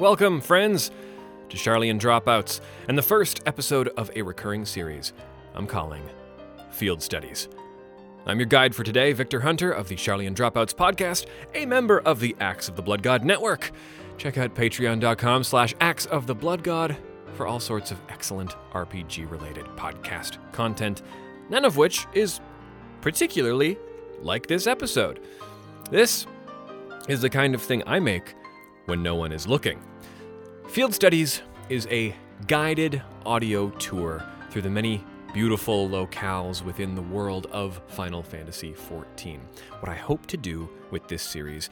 Welcome, friends, to Sharlayan Dropouts, and the first episode of a recurring series I'm calling Field Studies. I'm your guide for today, Victor Hunter of the Sharlayan Dropouts podcast, a member of the Axe of the Blood God Network. Check out patreon.com slash Axe of the Blood God for all sorts of excellent RPG-related podcast content, none of which is particularly like this episode. This is the kind of thing I make when no one is looking. Field Studies is a guided audio tour through the many beautiful locales within the world of Final Fantasy XIV. What I hope to do with this series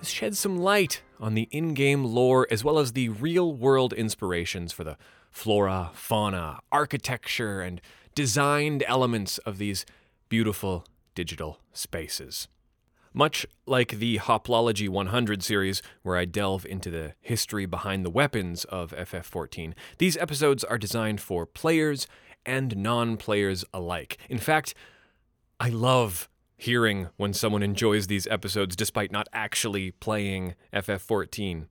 is shed some light on the in game lore as well as the real world inspirations for the flora, fauna, architecture, and designed elements of these beautiful digital spaces. Much like the Hoplology 100 series, where I delve into the history behind the weapons of FF14, these episodes are designed for players and non players alike. In fact, I love hearing when someone enjoys these episodes despite not actually playing FF14.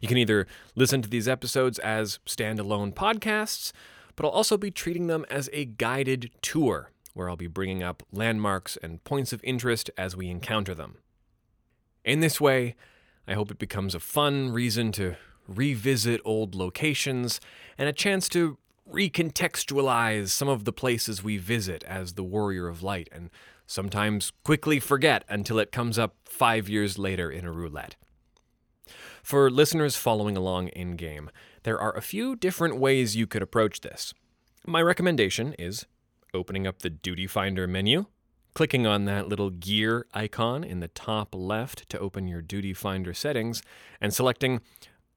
You can either listen to these episodes as standalone podcasts, but I'll also be treating them as a guided tour where I'll be bringing up landmarks and points of interest as we encounter them. In this way, I hope it becomes a fun reason to revisit old locations and a chance to recontextualize some of the places we visit as the Warrior of Light and sometimes quickly forget until it comes up five years later in a roulette. For listeners following along in game, there are a few different ways you could approach this. My recommendation is opening up the Duty Finder menu, clicking on that little gear icon in the top left to open your Duty Finder settings, and selecting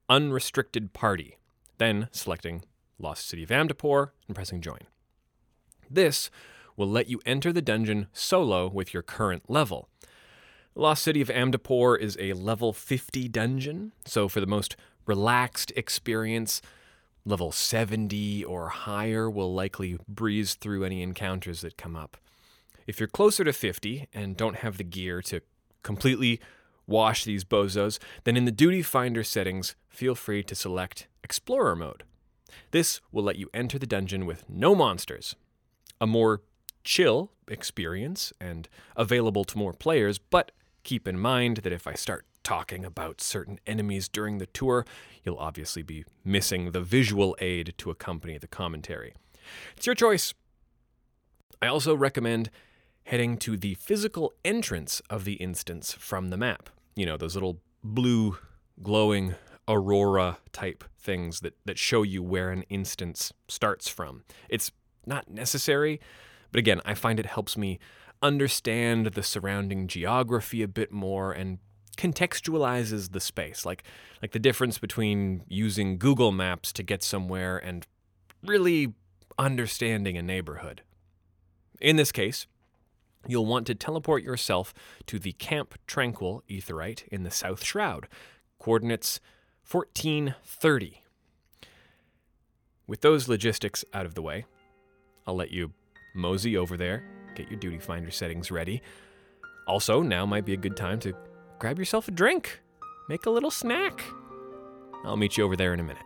Unrestricted Party, then selecting Lost City of Amdapor and pressing Join. This will let you enter the dungeon solo with your current level. Lost City of Amdapor is a level 50 dungeon, so for the most relaxed experience, Level 70 or higher will likely breeze through any encounters that come up. If you're closer to 50 and don't have the gear to completely wash these bozos, then in the Duty Finder settings, feel free to select Explorer mode. This will let you enter the dungeon with no monsters. A more chill experience and available to more players, but keep in mind that if I start talking about certain enemies during the tour, you'll obviously be missing the visual aid to accompany the commentary. It's your choice. I also recommend heading to the physical entrance of the instance from the map. You know, those little blue glowing aurora type things that, that show you where an instance starts from. It's not necessary, but again, I find it helps me understand the surrounding geography a bit more and contextualizes the space like like the difference between using Google Maps to get somewhere and really understanding a neighborhood. In this case, you'll want to teleport yourself to the Camp Tranquil aetheryte in the South Shroud, coordinates 1430. With those logistics out of the way, I'll let you mosey over there, get your duty finder settings ready. Also, now might be a good time to grab yourself a drink, make a little snack. I'll meet you over there in a minute.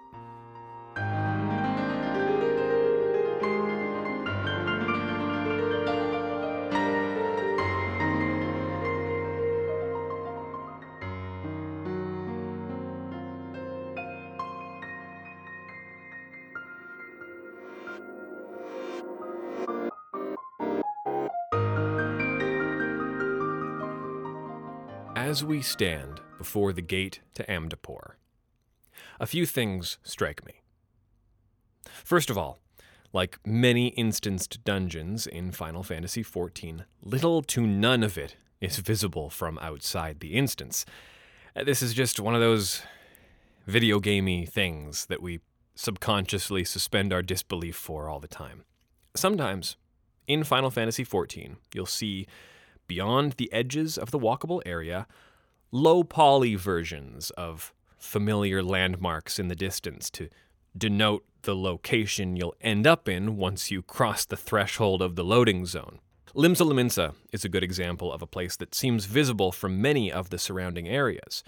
As we stand before the gate to Amdapor, a few things strike me. First of all, like many instanced dungeons in Final Fantasy XIV, little to none of it is visible from outside the instance. Uh, this is just one of those video gamey things that we subconsciously suspend our disbelief for all the time. Sometimes in Final Fantasy XIV, you'll see beyond the edges of the walkable area low poly versions of familiar landmarks in the distance to denote the location you'll end up in once you cross the threshold of the loading zone. Limsa Lominsa is a good example of a place that seems visible from many of the surrounding areas.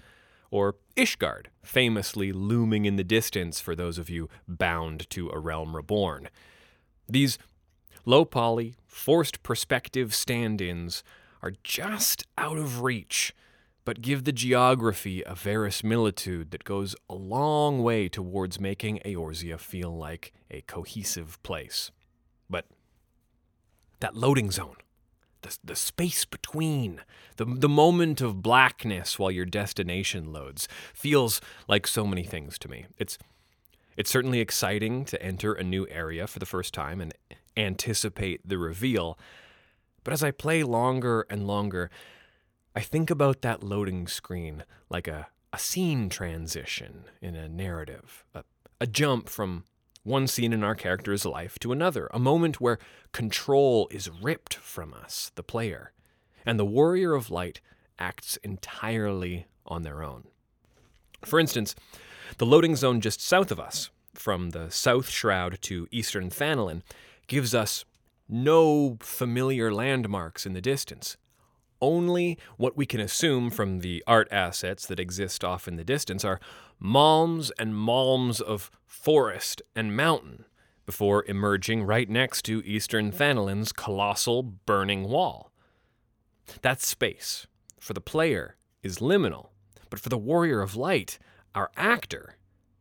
Or Ishgard, famously looming in the distance for those of you bound to a realm reborn. These low poly, forced perspective stand ins are just out of reach but give the geography a verisimilitude that goes a long way towards making Eorzea feel like a cohesive place. But that loading zone, the, the space between, the, the moment of blackness while your destination loads, feels like so many things to me. It's, it's certainly exciting to enter a new area for the first time and anticipate the reveal. But as I play longer and longer, I think about that loading screen like a, a scene transition in a narrative, a, a jump from one scene in our character's life to another, a moment where control is ripped from us, the player, and the Warrior of Light acts entirely on their own. For instance, the loading zone just south of us, from the South Shroud to Eastern Thanalan, gives us no familiar landmarks in the distance only what we can assume from the art assets that exist off in the distance are malms and malms of forest and mountain before emerging right next to Eastern Thanalan's colossal burning wall. That space, for the player, is liminal, but for the Warrior of Light, our actor,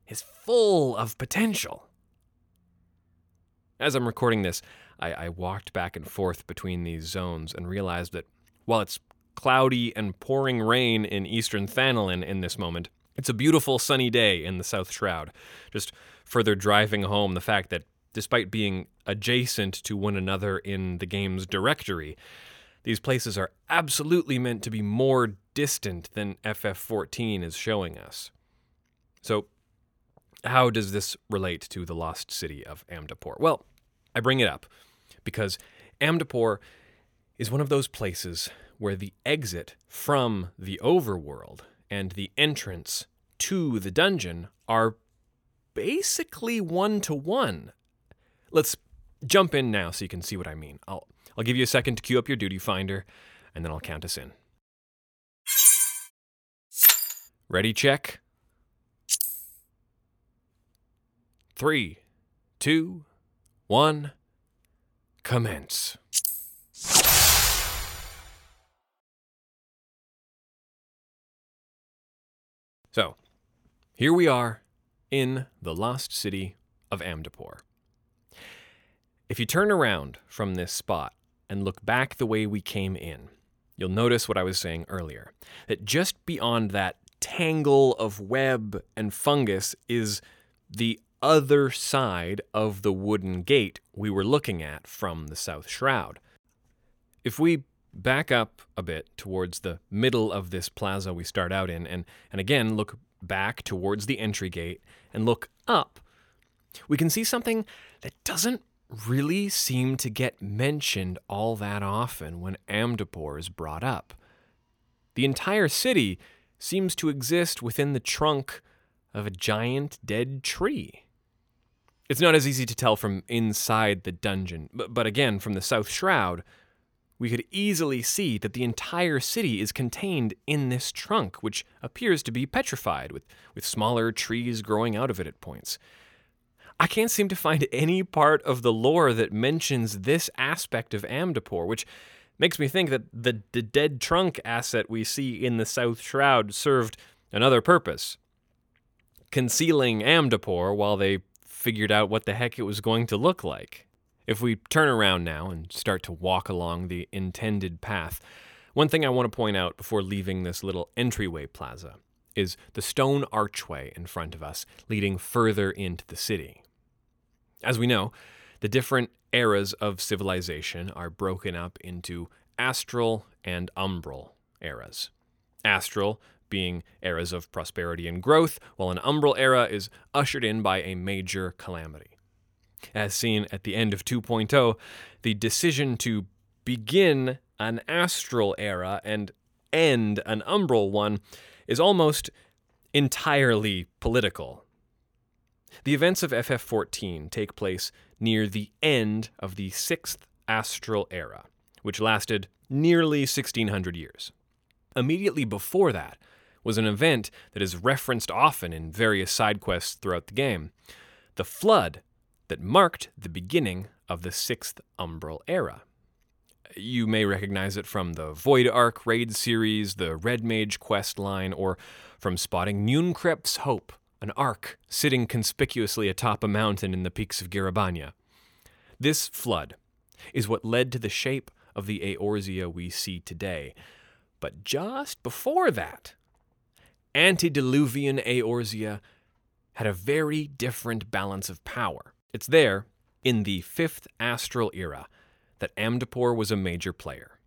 is full of potential. As I'm recording this, I, I walked back and forth between these zones and realized that while it's cloudy and pouring rain in eastern Thanalan in this moment, it's a beautiful sunny day in the South Shroud. Just further driving home the fact that despite being adjacent to one another in the game's directory, these places are absolutely meant to be more distant than FF14 is showing us. So, how does this relate to the lost city of Amdapor? Well, I bring it up because Amdapor is one of those places where the exit from the overworld and the entrance to the dungeon are basically one to one. Let's jump in now so you can see what I mean. I'll, I'll give you a second to queue up your duty finder, and then I'll count us in. Ready, check. Three, two, one, commence. So, here we are in the lost city of Amdapor. If you turn around from this spot and look back the way we came in, you'll notice what I was saying earlier that just beyond that tangle of web and fungus is the other side of the wooden gate we were looking at from the South Shroud. If we back up a bit towards the middle of this plaza we start out in, and, and again look back towards the entry gate and look up, we can see something that doesn't really seem to get mentioned all that often when Amdapor is brought up. The entire city seems to exist within the trunk of a giant dead tree. It's not as easy to tell from inside the dungeon, but, but again, from the South Shroud, we could easily see that the entire city is contained in this trunk, which appears to be petrified, with, with smaller trees growing out of it at points. I can't seem to find any part of the lore that mentions this aspect of Amdapor, which makes me think that the, the dead trunk asset we see in the South Shroud served another purpose concealing Amdapor while they figured out what the heck it was going to look like. If we turn around now and start to walk along the intended path, one thing I want to point out before leaving this little entryway plaza is the stone archway in front of us leading further into the city. As we know, the different eras of civilization are broken up into astral and umbral eras. Astral being eras of prosperity and growth, while an umbral era is ushered in by a major calamity. As seen at the end of 2.0, the decision to begin an astral era and end an umbral one is almost entirely political. The events of FF14 take place near the end of the sixth astral era, which lasted nearly 1600 years. Immediately before that was an event that is referenced often in various side quests throughout the game the flood that marked the beginning of the sixth umbral era. You may recognize it from the Void Arc raid series, the Red Mage quest line, or from spotting Nunkrep's Hope, an ark sitting conspicuously atop a mountain in the peaks of Gyr Abania. This flood is what led to the shape of the Eorzea we see today. But just before that, antediluvian Eorzea had a very different balance of power. It's there, in the fifth astral era, that Amdapor was a major player.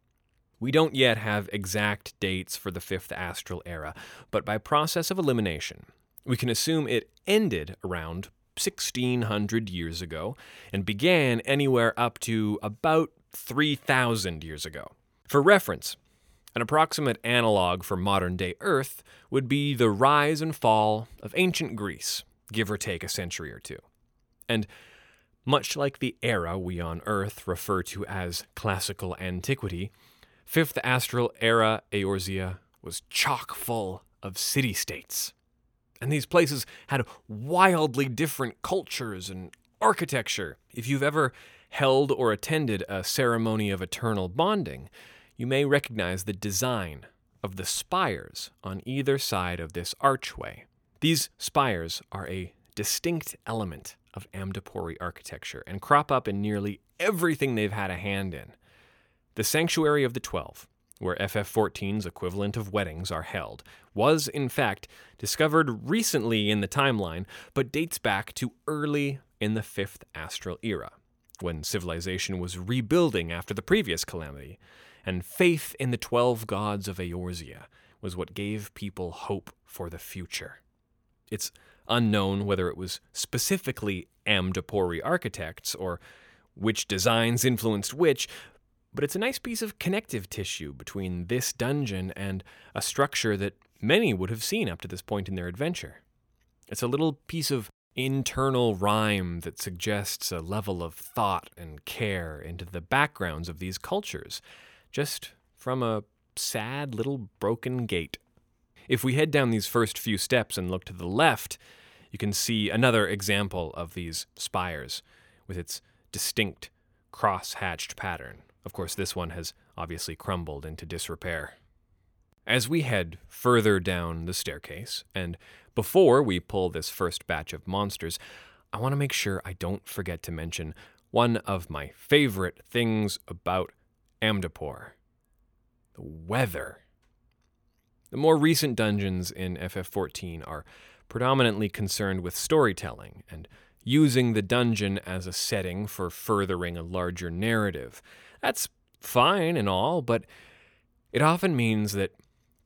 We don't yet have exact dates for the fifth astral era, but by process of elimination, we can assume it ended around 1600 years ago and began anywhere up to about 3000 years ago. For reference, an approximate analog for modern day Earth would be the rise and fall of ancient Greece, give or take a century or two. And much like the era we on Earth refer to as classical antiquity, Fifth Astral Era Eorzea was chock full of city states. And these places had wildly different cultures and architecture. If you've ever held or attended a ceremony of eternal bonding, you may recognize the design of the spires on either side of this archway. These spires are a distinct element of Amdapori architecture and crop up in nearly everything they've had a hand in. The Sanctuary of the Twelve, where FF14's equivalent of weddings are held, was, in fact, discovered recently in the timeline, but dates back to early in the Fifth Astral Era, when civilization was rebuilding after the previous calamity, and faith in the twelve gods of Eorzea was what gave people hope for the future. It's unknown whether it was specifically Amdapori architects or which designs influenced which, but it's a nice piece of connective tissue between this dungeon and a structure that many would have seen up to this point in their adventure. It's a little piece of internal rhyme that suggests a level of thought and care into the backgrounds of these cultures, just from a sad little broken gate. If we head down these first few steps and look to the left, you can see another example of these spires with its distinct cross hatched pattern. Of course, this one has obviously crumbled into disrepair. As we head further down the staircase, and before we pull this first batch of monsters, I want to make sure I don't forget to mention one of my favorite things about Amdapor the weather. The more recent dungeons in FF14 are predominantly concerned with storytelling and using the dungeon as a setting for furthering a larger narrative. That's fine and all, but it often means that,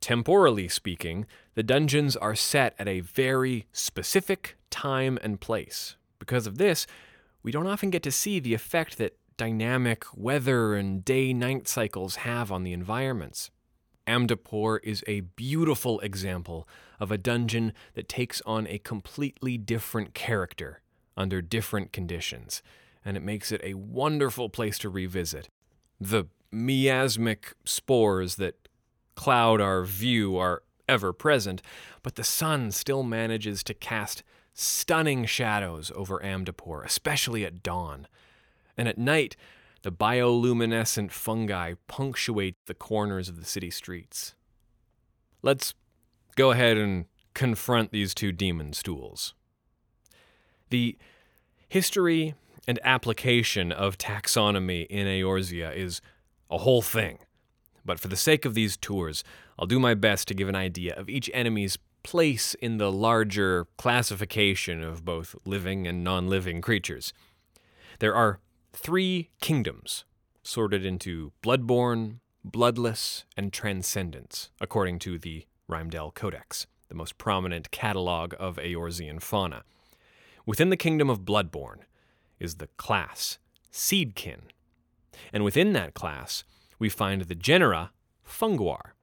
temporally speaking, the dungeons are set at a very specific time and place. Because of this, we don't often get to see the effect that dynamic weather and day night cycles have on the environments. Amdapor is a beautiful example of a dungeon that takes on a completely different character under different conditions, and it makes it a wonderful place to revisit. The miasmic spores that cloud our view are ever present, but the sun still manages to cast stunning shadows over Amdapor, especially at dawn and at night, the bioluminescent fungi punctuate the corners of the city streets. Let's go ahead and confront these two demon stools. The history and application of taxonomy in Eorzea is a whole thing. But for the sake of these tours, I'll do my best to give an idea of each enemy's place in the larger classification of both living and non living creatures. There are three kingdoms, sorted into bloodborne, bloodless, and transcendence, according to the Rymdel Codex, the most prominent catalog of Eorzean fauna. Within the kingdom of Bloodborne, is the class, Seedkin. And within that class, we find the genera Funguar.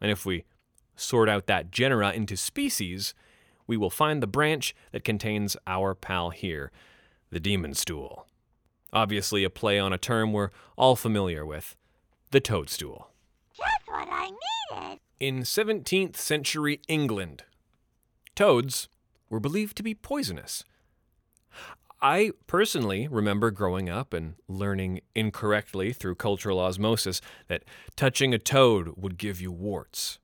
And if we sort out that genera into species, we will find the branch that contains our pal here, the demon stool. Obviously, a play on a term we're all familiar with the toadstool. Just what I needed. In 17th century England, toads were believed to be poisonous. I personally remember growing up and learning incorrectly through cultural osmosis that touching a toad would give you warts.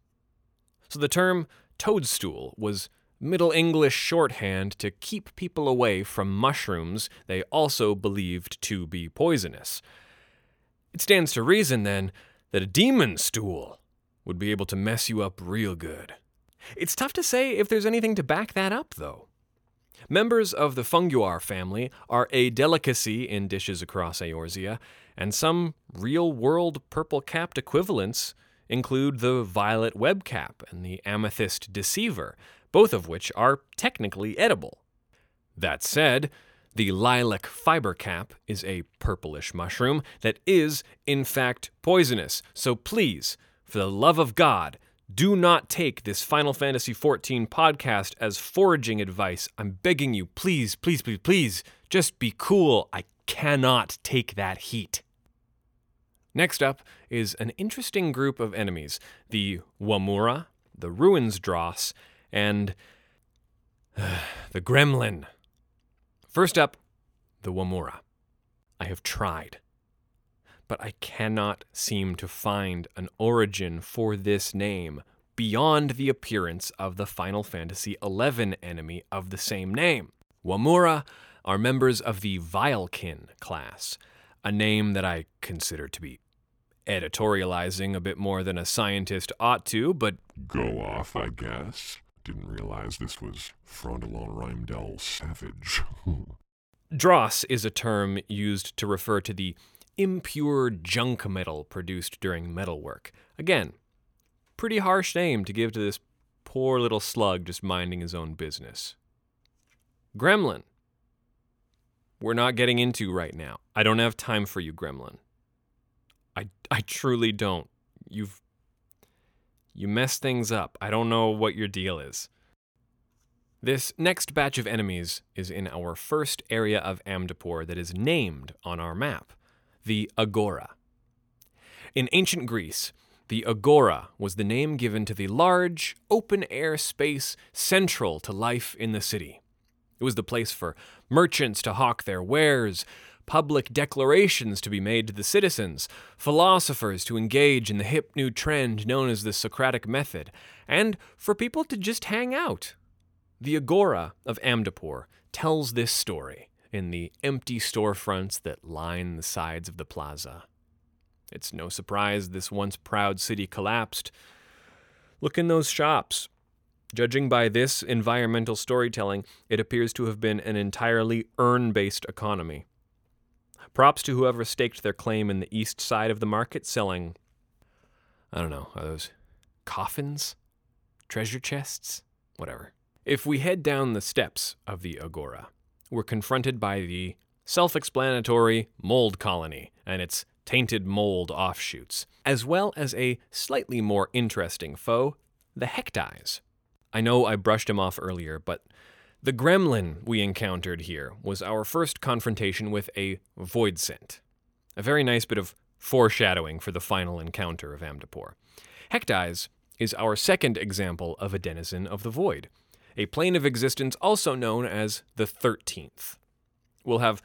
So the term toadstool was Middle English shorthand to keep people away from mushrooms they also believed to be poisonous. It stands to reason, then, that a demon stool would be able to mess you up real good. It's tough to say if there's anything to back that up, though. Members of the funguar family are a delicacy in dishes across Eorzea, and some real world purple capped equivalents include the violet webcap and the amethyst deceiver, both of which are technically edible. That said, the lilac fiber cap is a purplish mushroom that is, in fact, poisonous, so please, for the love of God, do not take this Final Fantasy XIV podcast as foraging advice. I'm begging you, please, please, please, please, just be cool. I cannot take that heat. Next up is an interesting group of enemies the Wamoura, the Ruins Dross, and uh, the Gremlin. First up, the Wamoura. I have tried but I cannot seem to find an origin for this name beyond the appearance of the Final Fantasy XI enemy of the same name. Wamoura are members of the Vilekin class, a name that I consider to be editorializing a bit more than a scientist ought to, but Go off, I guess. Didn't realize this was Frontalon Rymdel Savage. dross is a term used to refer to the impure junk metal produced during metalwork. Again, pretty harsh name to give to this poor little slug just minding his own business. Gremlin. We're not getting into right now. I don't have time for you, Gremlin. I, I truly don't. You've you mess things up. I don't know what your deal is. This next batch of enemies is in our first area of Amdapor that is named on our map the agora. In ancient Greece, the agora was the name given to the large, open air space central to life in the city. It was the place for merchants to hawk their wares, public declarations to be made to the citizens, philosophers to engage in the hip new trend known as the Socratic method, and for people to just hang out. The Agora of Amdapor tells this story in the empty storefronts that line the sides of the plaza. It's no surprise this once proud city collapsed. Look in those shops. Judging by this environmental storytelling, it appears to have been an entirely urn based economy. Props to whoever staked their claim in the east side of the market selling, I don't know, are those coffins? Treasure chests? Whatever. If we head down the steps of the Agora, we're confronted by the self explanatory mold colony and its tainted mold offshoots, as well as a slightly more interesting foe, the Hecteyes. I know I brushed him off earlier, but the gremlin we encountered here was our first confrontation with a Voidsent. A very nice bit of foreshadowing for the final encounter of Amdapor. Hecteyes is our second example of a denizen of the void a plane of existence also known as the 13th. We'll have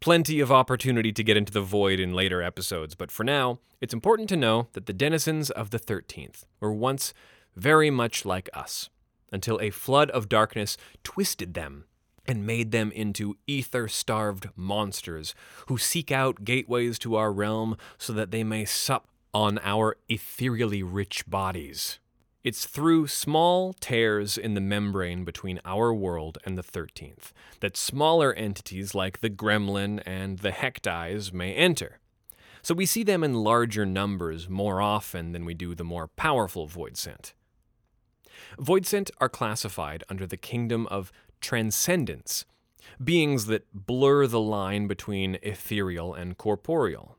plenty of opportunity to get into the void in later episodes, but for now, it's important to know that the denizens of the 13th were once very much like us, until a flood of darkness twisted them and made them into ether starved monsters who seek out gateways to our realm so that they may sup on our ethereally rich bodies. It's through small tears in the membrane between our world and the 13th that smaller entities like the gremlin and the hecteyes may enter. So we see them in larger numbers more often than we do the more powerful Voidsent. Voidsent are classified under the kingdom of transcendence beings that blur the line between ethereal and corporeal.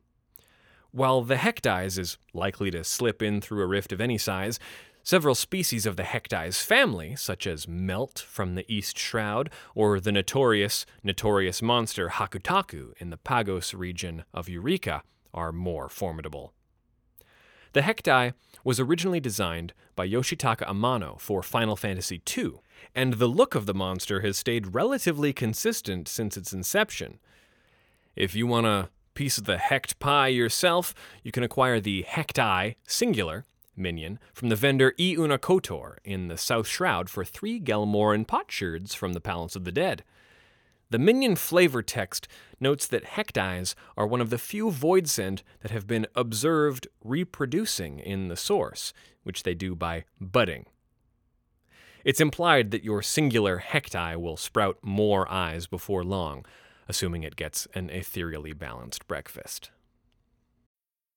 While the Hecteyes is likely to slip in through a rift of any size, several species of the Hecteyes family, such as Melt from the East Shroud or the notorious, notorious monster Hakutaku in the Pagos region of Eureka, are more formidable. The Hecteyes was originally designed by Yoshitaka Amano for Final Fantasy II, and the look of the monster has stayed relatively consistent since its inception. If you want a piece of the Hecht pie yourself, you can acquire the Hecteye singular minion from the vendor E. Una Kotor in the South Shroud for three Gelmorran potsherds from the Palace of the Dead. The minion flavor text notes that Hecteyes are one of the few voidsent that have been observed reproducing in the source, which they do by budding. It's implied that your singular Hecteye will sprout more eyes before long, assuming it gets an ethereally balanced breakfast.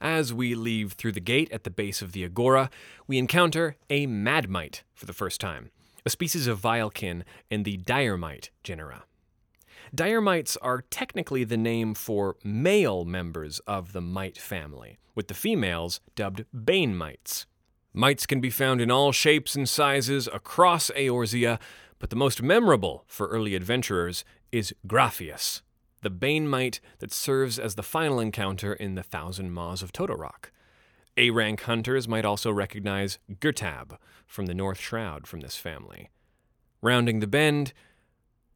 As we leave through the gate at the base of the Agora, we encounter a Madmite for the first time, a species of Vilekin in the Diremite genera. Diremites are technically the name for male members of the mite family, with the females dubbed Bane mites. Mites can be found in all shapes and sizes across Eorzea, but the most memorable for early adventurers is Graffias, the Bane Mite that serves as the final encounter in the Thousand Maws of Toto-Rak. A rank hunters might also recognize Gurtab from the North Shroud from this family. Rounding the bend,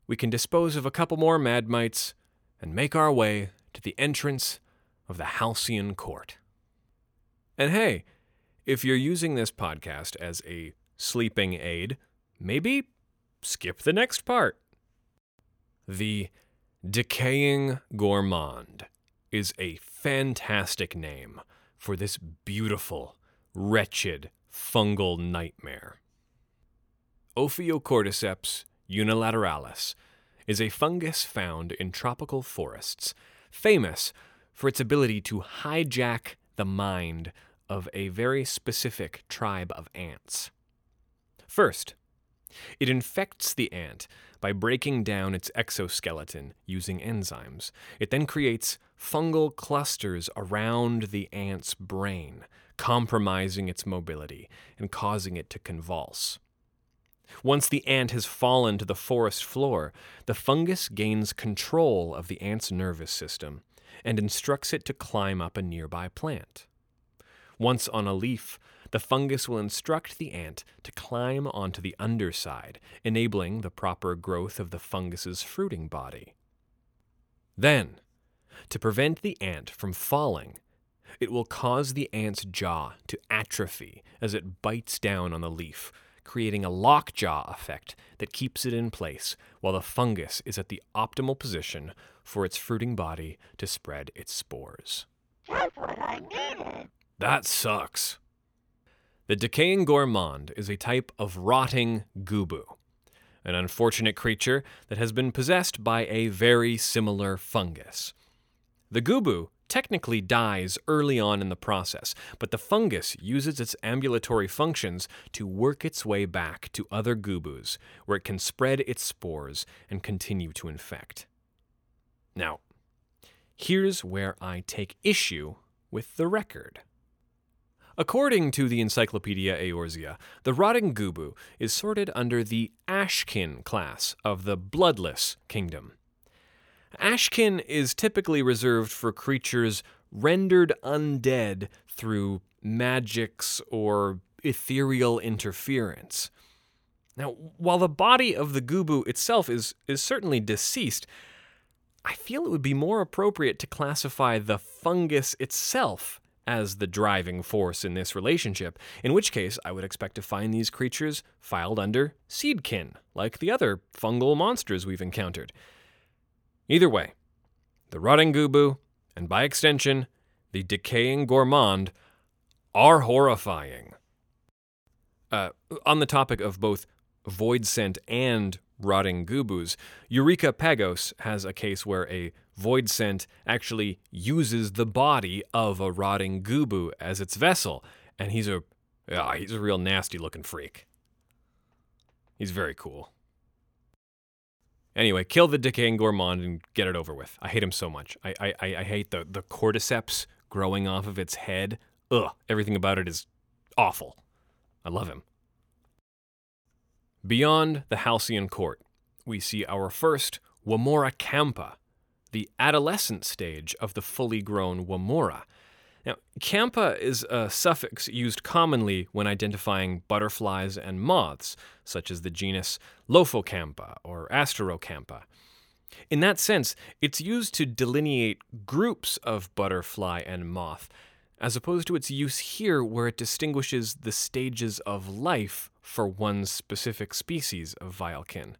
we can dispose of a couple more Mad Mites and make our way to the entrance of the Halcyon Court. And hey, if you're using this podcast as a sleeping aid, maybe skip the next part. The Decaying Gourmand is a fantastic name for this beautiful, wretched fungal nightmare. Ophiocordyceps unilateralis is a fungus found in tropical forests, famous for its ability to hijack the mind of a very specific tribe of ants. First, it infects the ant by breaking down its exoskeleton using enzymes. It then creates fungal clusters around the ant's brain, compromising its mobility and causing it to convulse. Once the ant has fallen to the forest floor, the fungus gains control of the ant's nervous system and instructs it to climb up a nearby plant. Once on a leaf, the fungus will instruct the ant to climb onto the underside, enabling the proper growth of the fungus's fruiting body. Then, to prevent the ant from falling, it will cause the ant's jaw to atrophy as it bites down on the leaf, creating a lockjaw effect that keeps it in place while the fungus is at the optimal position for its fruiting body to spread its spores. That's what I needed. That sucks. The decaying gourmand is a type of rotting gubu, an unfortunate creature that has been possessed by a very similar fungus. The gubu technically dies early on in the process, but the fungus uses its ambulatory functions to work its way back to other gubus, where it can spread its spores and continue to infect. Now, here's where I take issue with the record. According to the Encyclopedia Eorzea, the rotting gubu is sorted under the Ashkin class of the Bloodless Kingdom. Ashkin is typically reserved for creatures rendered undead through magics or ethereal interference. Now, while the body of the gubu itself is, is certainly deceased, I feel it would be more appropriate to classify the fungus itself as the driving force in this relationship, in which case I would expect to find these creatures filed under seedkin, like the other fungal monsters we've encountered. Either way, the rotting gubu, and by extension, the decaying gourmand, are horrifying. Uh, on the topic of both voidsent and rotting gubus, Eureka Pagos has a case where a voidsent actually uses the body of a rotting gubu as its vessel, and he's a yeah, he's a real nasty looking freak. He's very cool. Anyway, kill the decaying gourmand and get it over with. I hate him so much. I I, I hate the the cordyceps growing off of its head. Ugh, everything about it is awful. I love him. Beyond the Halcyon Court, we see our first Wamouracampa, the adolescent stage of the fully grown Wamora. Now, Campa is a suffix used commonly when identifying butterflies and moths, such as the genus Lophocampa or Asterocampa. In that sense, it's used to delineate groups of butterfly and moth, as opposed to its use here where it distinguishes the stages of life for one specific species of vilekin.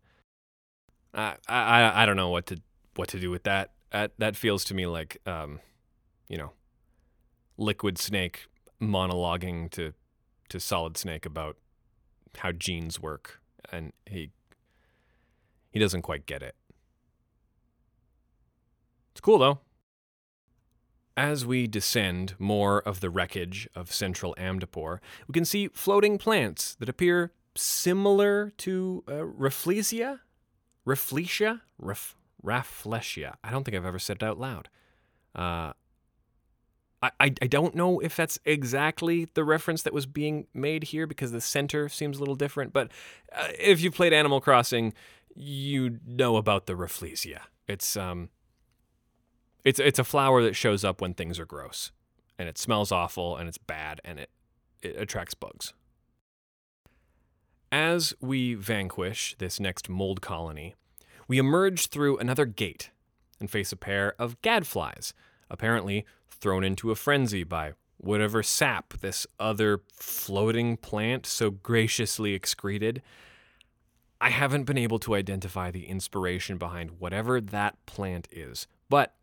I, I, I don't know what to what to do with that. That that feels to me like um, you know, liquid snake monologuing to to solid snake about how genes work and he he doesn't quite get it. It's cool though. As we descend more of the wreckage of central Amdapor, we can see floating plants that appear similar to uh, Rafflesia? Rafflesia? Raff- Rafflesia. I don't think I've ever said it out loud. Uh, I, I, I don't know if that's exactly the reference that was being made here because the center seems a little different, but uh, if you've played Animal Crossing, you know about the Rafflesia. It's um it's it's a flower that shows up when things are gross, and it smells awful, and it's bad, and it it attracts bugs. As we vanquish this next mold colony, we emerge through another gate and face a pair of gadflies, apparently thrown into a frenzy by whatever sap this other floating plant so graciously excreted. I haven't been able to identify the inspiration behind whatever that plant is, but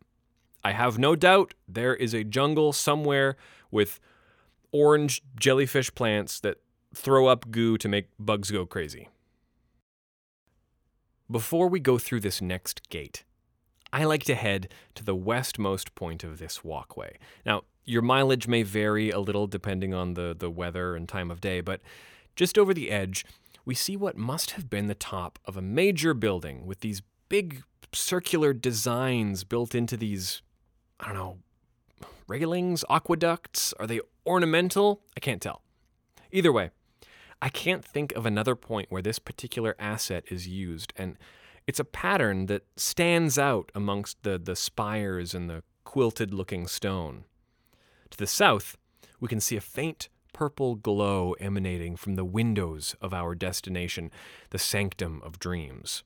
I have no doubt there is a jungle somewhere with orange jellyfish plants that throw up goo to make bugs go crazy. Before we go through this next gate, I like to head to the westmost point of this walkway. Now, your mileage may vary a little depending on the, the weather and time of day, but just over the edge, we see what must have been the top of a major building with these big circular designs built into these I don't know, railings, aqueducts? Are they ornamental? I can't tell. Either way, I can't think of another point where this particular asset is used, and it's a pattern that stands out amongst the, the spires and the quilted looking stone. To the south, we can see a faint purple glow emanating from the windows of our destination, the Sanctum of Dreams.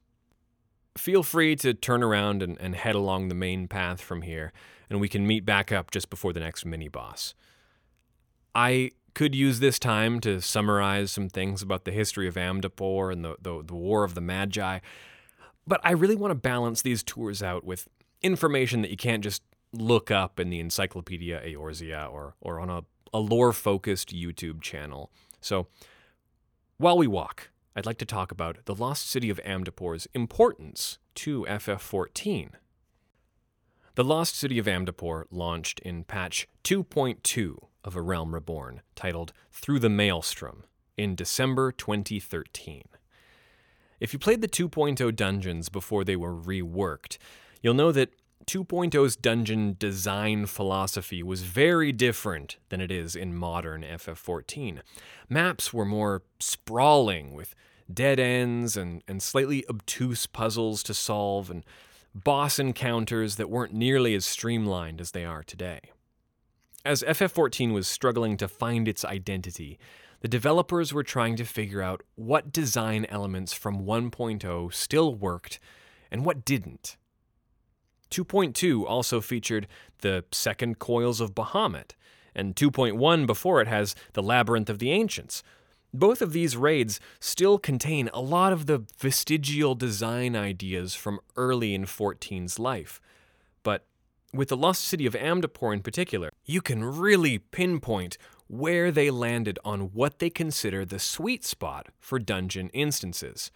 Feel free to turn around and, and head along the main path from here and we can meet back up just before the next mini boss. I could use this time to summarize some things about the history of Amdapor and the, the, the War of the Magi, but I really want to balance these tours out with information that you can't just look up in the Encyclopedia Eorzea or, or on a, a lore focused YouTube channel. So while we walk, I'd like to talk about the lost city of Amdapor's importance to FF14. The Lost City of Amdapor launched in patch 2.2 of A Realm Reborn, titled Through the Maelstrom, in December 2013. If you played the 2.0 dungeons before they were reworked, you'll know that 2.0's dungeon design philosophy was very different than it is in modern FF14. Maps were more sprawling, with dead ends and, and slightly obtuse puzzles to solve, and boss encounters that weren't nearly as streamlined as they are today. As FF14 was struggling to find its identity, the developers were trying to figure out what design elements from 1.0 still worked and what didn't. 2.2 also featured the second Coils of Bahamut, and 2.1 before it has the Labyrinth of the Ancients. Both of these raids still contain a lot of the vestigial design ideas from early in 14's life. But with the Lost City of Amdapor in particular, you can really pinpoint where they landed on what they consider the sweet spot for dungeon instances.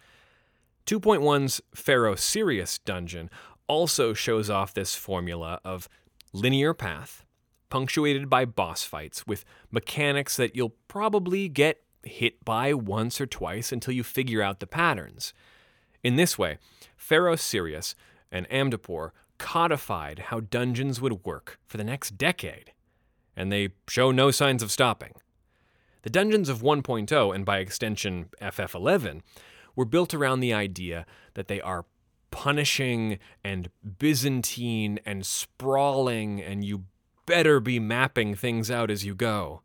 2.1's Pharos Sirius dungeon also shows off this formula of linear path, punctuated by boss fights with mechanics that you'll probably get hit by once or twice until you figure out the patterns. In this way, Pharos Sirius and Amdapor codified how dungeons would work for the next decade, and they show no signs of stopping. The dungeons of 1.0, and by extension FF11, were built around the idea that they are punishing and Byzantine and sprawling, and you better be mapping things out as you go.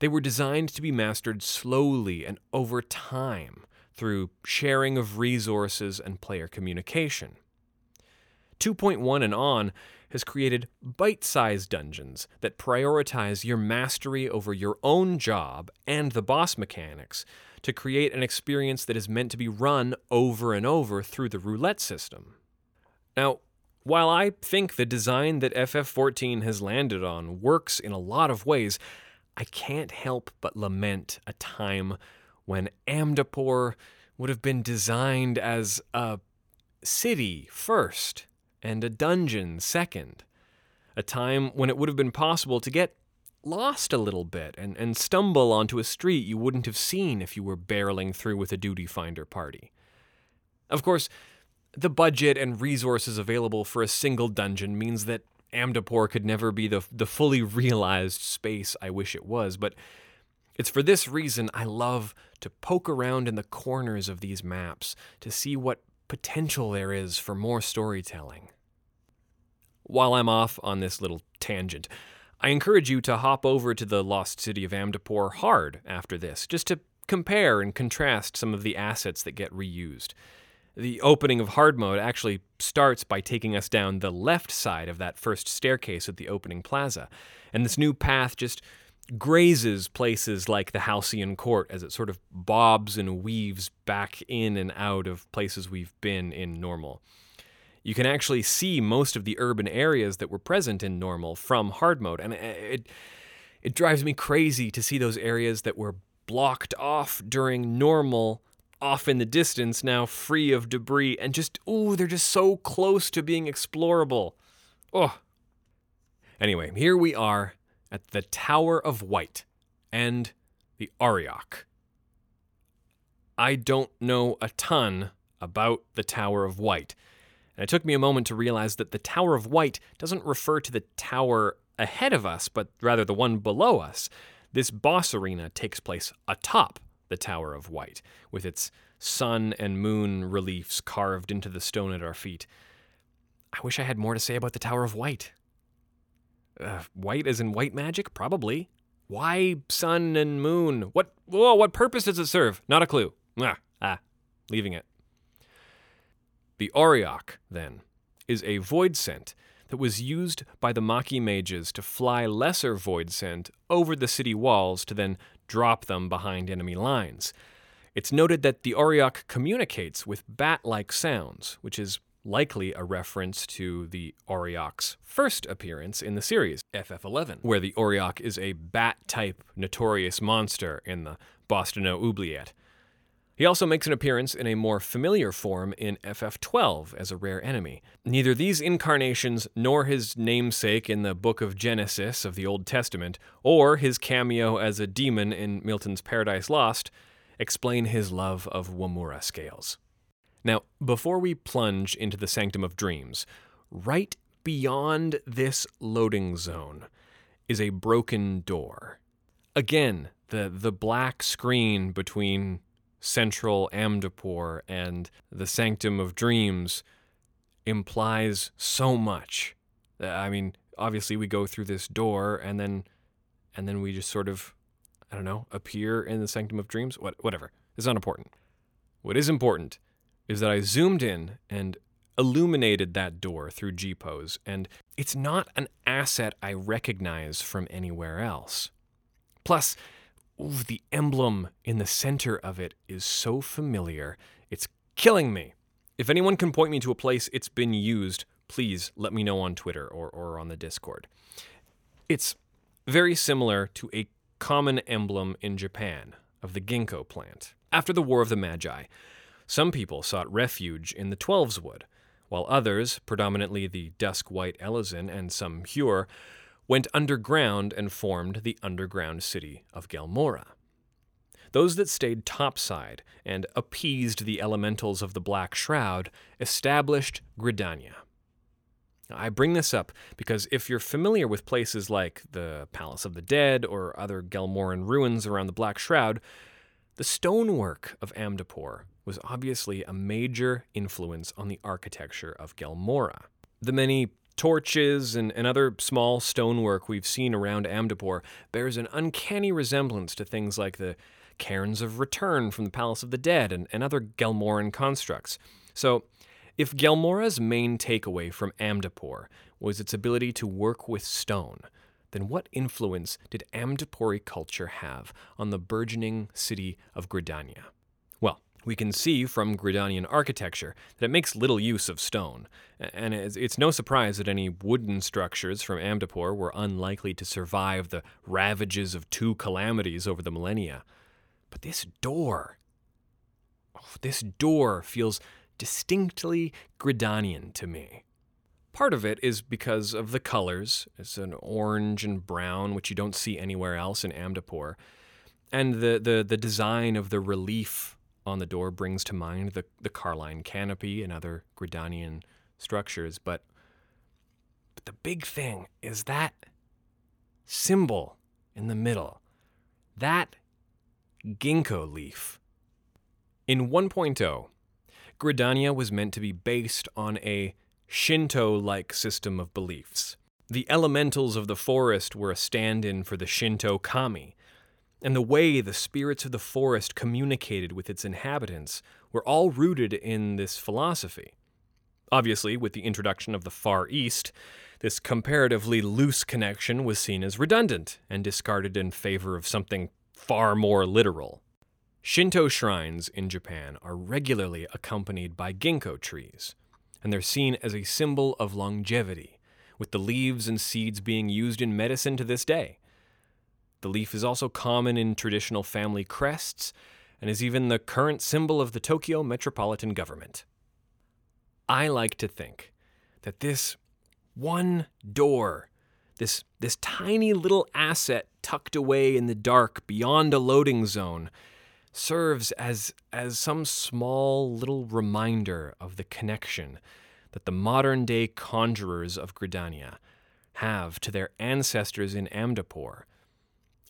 They were designed to be mastered slowly and over time through sharing of resources and player communication. 2.1 and on has created bite sized dungeons that prioritize your mastery over your own job and the boss mechanics to create an experience that is meant to be run over and over through the roulette system. Now, while I think the design that FF14 has landed on works in a lot of ways, I can't help but lament a time when Amdapor would have been designed as a city first and a dungeon second. A time when it would have been possible to get lost a little bit and, and stumble onto a street you wouldn't have seen if you were barreling through with a duty finder party. Of course, the budget and resources available for a single dungeon means that Amdapor could never be the, the fully realized space I wish it was, but it's for this reason I love to poke around in the corners of these maps to see what potential there is for more storytelling. While I'm off on this little tangent, I encourage you to hop over to the Lost City of Amdapor hard after this, just to compare and contrast some of the assets that get reused. The opening of hard mode actually starts by taking us down the left side of that first staircase at the opening plaza, and this new path just grazes places like the Halcyon Court as it sort of bobs and weaves back in and out of places we've been in normal you can actually see most of the urban areas that were present in normal from hard mode. And uh, it it drives me crazy to see those areas that were blocked off during normal off in the distance now free of debris and just oh they're just so close to being explorable. Oh anyway here we are at the tower of white and the Arioch. i don't know a ton about the tower of white and it took me a moment to realize that the Tower of White doesn't refer to the tower ahead of us, but rather the one below us. This boss arena takes place atop the Tower of White, with its sun and moon reliefs carved into the stone at our feet. I wish I had more to say about the Tower of White. Uh, white as in white magic? Probably. Why sun and moon? What? Whoa, what purpose does it serve? Not a clue. Ah, ah, leaving it. The Arioch, then, is a voidsent that was used by the Mhachi mages to fly lesser voidsent over the city walls to then drop them behind enemy lines. It's noted that the Arioch communicates with bat like sounds, which is likely a reference to the Arioch's first appearance in the series, FF11, where the Arioch is a bat type notorious monster in the Bostaunieux Oubliette. He also makes an appearance in a more familiar form in FF12 as a rare enemy. Neither these incarnations nor his namesake in the Book of Genesis of the Old Testament, or his cameo as a demon in Milton's Paradise Lost, explain his love of Wamoura scales. Now, before we plunge into the Sanctum of Dreams, right beyond this loading zone is a broken door. Again, the, the black screen between central Amdapor and the Sanctum of Dreams implies so much. I mean, obviously we go through this door and then and then we just sort of I don't know, appear in the Sanctum of Dreams. What whatever. It's not important. What is important is that I zoomed in and illuminated that door through G-Pose, and it's not an asset I recognize from anywhere else. Plus, ooh, the emblem in the center of it is so familiar, it's killing me. If anyone can point me to a place it's been used, please let me know on Twitter or, or on the Discord. It's very similar to a common emblem in Japan of the ginkgo plant. After the War of the Magi, some people sought refuge in the Twelves Wood, while others, predominantly the Duskwight Elezen and some Hyur, went underground and formed the underground city of Gelmorra. Those that stayed topside and appeased the elementals of the Black Shroud established Gridania. I bring this up because if you're familiar with places like the Palace of the Dead or other Gelmorran ruins around the Black Shroud, the stonework of Amdapor was obviously a major influence on the architecture of Gelmorra. The many torches and, and other small stonework we've seen around Amdapor bears an uncanny resemblance to things like the cairns of return from the Palace of the Dead and, and other Gelmorran constructs. So, if Gelmorra's main takeaway from Amdapor was its ability to work with stone, then what influence did Amdapori culture have on the burgeoning city of Gridania? We can see from Gridanian architecture that it makes little use of stone, and it's no surprise that any wooden structures from Amdapor were unlikely to survive the ravages of two calamities over the millennia. But this door, oh, this door feels distinctly Gridanian to me. Part of it is because of the colors. It's an orange and brown, which you don't see anywhere else in Amdapor. And the, the, the design of the relief on the door brings to mind the, the Carline canopy and other Gridanian structures. But, but the big thing is that symbol in the middle. That ginkgo leaf. In 1.0, Gridania was meant to be based on a Shinto like system of beliefs. The elementals of the forest were a stand in for the Shinto kami, and the way the spirits of the forest communicated with its inhabitants were all rooted in this philosophy. Obviously, with the introduction of the Far East, this comparatively loose connection was seen as redundant and discarded in favor of something far more literal. Shinto shrines in Japan are regularly accompanied by ginkgo trees, and they're seen as a symbol of longevity, with the leaves and seeds being used in medicine to this day. The leaf is also common in traditional family crests and is even the current symbol of the Tokyo metropolitan government. I like to think that this one door, this, this tiny little asset tucked away in the dark beyond a loading zone, serves as, as some small little reminder of the connection that the modern day conjurers of Gridania have to their ancestors in Amdapor,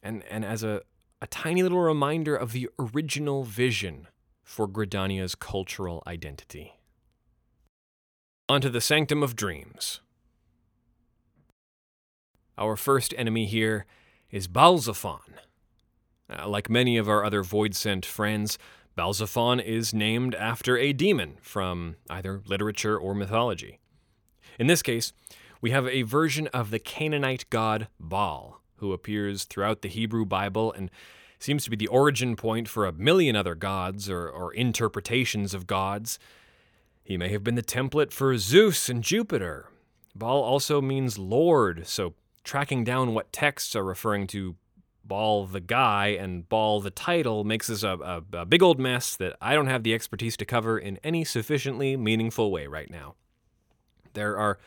and, and as a, a tiny little reminder of the original vision for Gridania's cultural identity. Onto the Sanctum of Dreams. Our first enemy here is Balzaphon uh, like many of our other Voidsent friends, Balzaphon is named after a demon from either literature or mythology. In this case, we have a version of the Canaanite god Baal, who appears throughout the Hebrew Bible and seems to be the origin point for a million other gods or, or interpretations of gods. He may have been the template for Zeus and Jupiter. Baal also means Lord, so tracking down what texts are referring to Baal the guy and Baal the title makes this a, a, a, big old mess that I don't have the expertise to cover in any sufficiently meaningful way right now. There are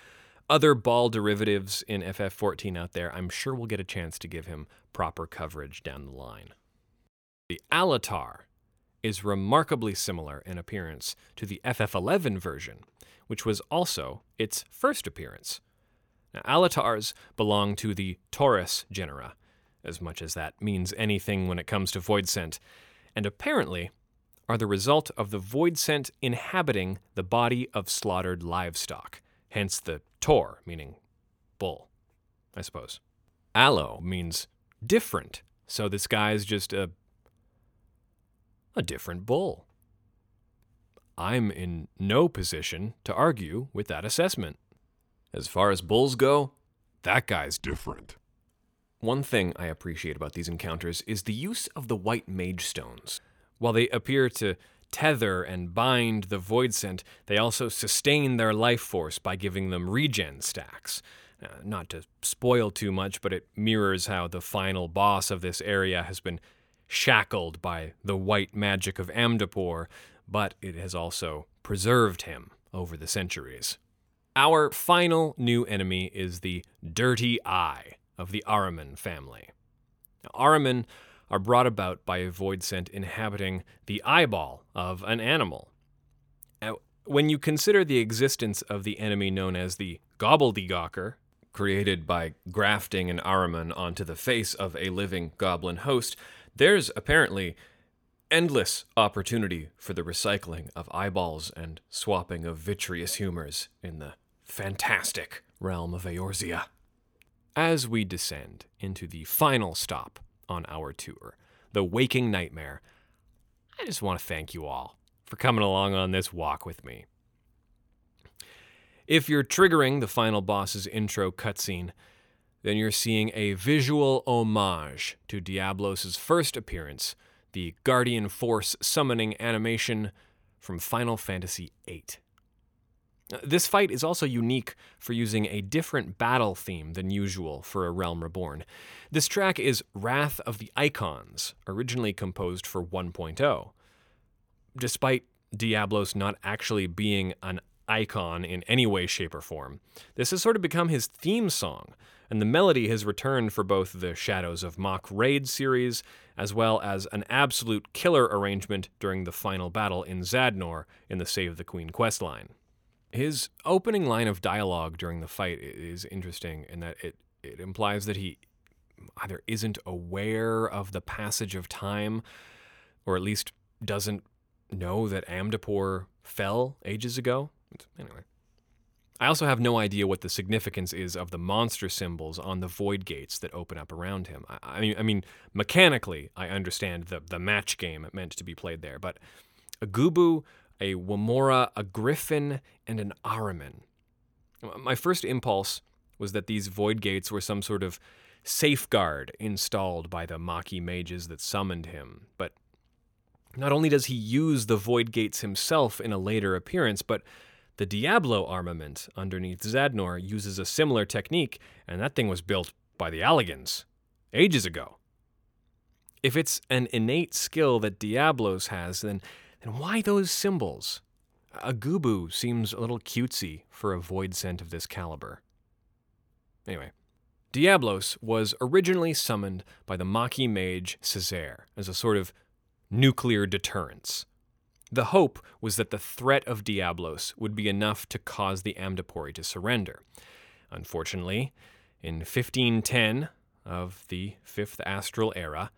other Baal derivatives in FF14 out there. I'm sure we'll get a chance to give him proper coverage down the line. The Alatar is remarkably similar in appearance to the FF11 version, which was also its first appearance. Now, Alatars belong to the Taurus genera, as much as that means anything when it comes to Voidsent, and apparently are the result of the Voidsent inhabiting the body of slaughtered livestock, hence the Tor, meaning bull, I suppose. Aloe means different, so this guy's just a a different bull. I'm in no position to argue with that assessment. As far as bulls go, that guy's Different. one thing I appreciate about these encounters is the use of the white mage stones. While they appear to tether and bind the voidsent, they also sustain their life force by giving them regen stacks. Uh, not to spoil too much, but it mirrors how the final boss of this area has been shackled by the white magic of Amdapor, but it has also preserved him over the centuries. Our final new enemy is the Dirty Eye of the Ahriman family. Now, Ahriman are brought about by a voidsent inhabiting the eyeball of an animal. When you consider the existence of the enemy known as the Gobbledygawker, created by grafting an Ahriman onto the face of a living goblin host, there's apparently endless opportunity for the recycling of eyeballs and swapping of vitreous humors in the fantastic realm of Eorzea. As we descend into the final stop on our tour, the Waking Nightmare, I just want to thank you all for coming along on this walk with me. If you're triggering the final boss's intro cutscene, then you're seeing a visual homage to Diablos' first appearance, the Guardian Force summoning animation from Final Fantasy VIII. This fight is also unique for using a different battle theme than usual for A Realm Reborn. This track is Wrath of the Icons, originally composed for 1.0. Despite Diablos not actually being an icon in any way, shape, or form, this has sort of become his theme song, and the melody has returned for both the Shadows of Mhach Raid series as well as an absolute killer arrangement during the final battle in Zadnor in the Save the Queen questline. His opening line of dialogue during the fight is interesting in that it, it implies that he either isn't aware of the passage of time or at least doesn't know that Amdapor fell ages ago. Anyway. I also have no idea what the significance is of the monster symbols on the void gates that open up around him. I, I mean, I mean, mechanically, I understand the the match game meant to be played there, but a Gubu, a Wamoura, a Griffin, and an Ahriman. My first impulse was that these void gates were some sort of safeguard installed by the Mhachi mages that summoned him, but not only does he use the void gates himself in a later appearance, but the Diablo armament underneath Zadnor uses a similar technique, and that thing was built by the Allagans ages ago. If it's an innate skill that Diablos has, then, then why those symbols? A Gubu seems a little cutesy for a voidsent of this caliber. Anyway, Diablos was originally summoned by the Mhachi mage Césaire as a sort of nuclear deterrence. The hope was that the threat of Diablos would be enough to cause the Amdapori to surrender. Unfortunately, in 1510 of the Fifth Astral Era,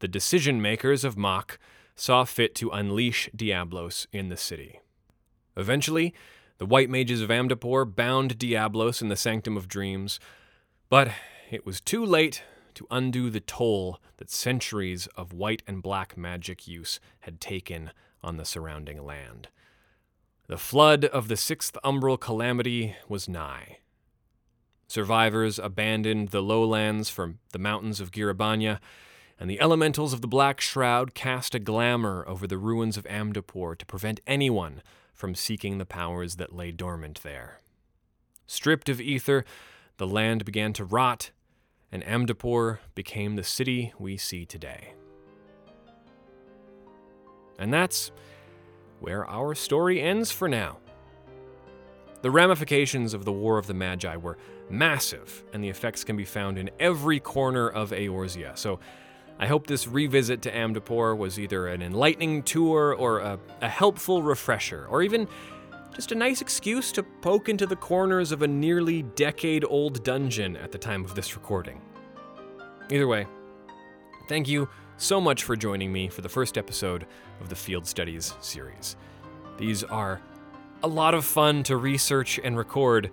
the decision makers of Mhach saw fit to unleash Diablos in the city. Eventually, the White Mages of Amdapor bound Diablos in the Sanctum of Dreams, but it was too late to undo the toll that centuries of white and black magic use had taken on the surrounding land. The flood of the Sixth Umbral Calamity was nigh. Survivors abandoned the lowlands for the mountains of Gyr Abania, and the elementals of the Black Shroud cast a glamour over the ruins of Amdapor to prevent anyone from seeking the powers that lay dormant there. Stripped of ether, the land began to rot, and Amdapor became the city we see today. And that's where our story ends for now. The ramifications of the War of the Magi were massive, and the effects can be found in every corner of Eorzea. So I hope this revisit to Amdapor was either an enlightening tour or a, a helpful refresher, or even just a nice excuse to poke into the corners of a nearly decade old dungeon at the time of this recording. Either way, thank you so much for joining me for the first episode of the Field Studies series. These are a lot of fun to research and record,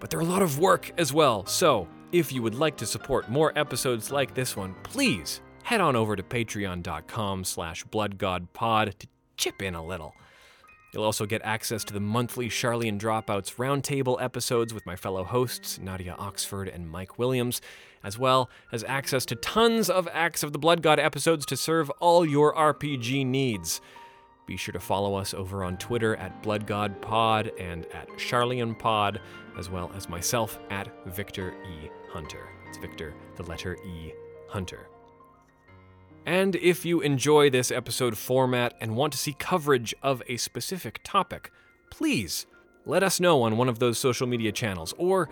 but they're a lot of work as well. So, if you would like to support more episodes like this one, please head on over to patreon.com slash bloodgodpod to chip in a little. You'll also get access to the monthly Sharlayan Dropouts Roundtable episodes with my fellow hosts, Nadia Oxford and Mike Williams, as well as access to tons of Acts of the Blood God episodes to serve all your RPG needs. Be sure to follow us over on Twitter at BloodGodPod and at SharlayanPod, as well as myself at Victor E. Hunter. It's Victor, the letter E, Hunter. And if you enjoy this episode format and want to see coverage of a specific topic, please let us know on one of those social media channels. Or,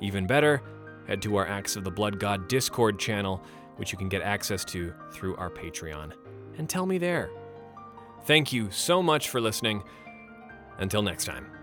even better, head to our Acts of the Blood God Discord channel, which you can get access to through our Patreon, and tell me there. Thank you so much for listening. Until next time.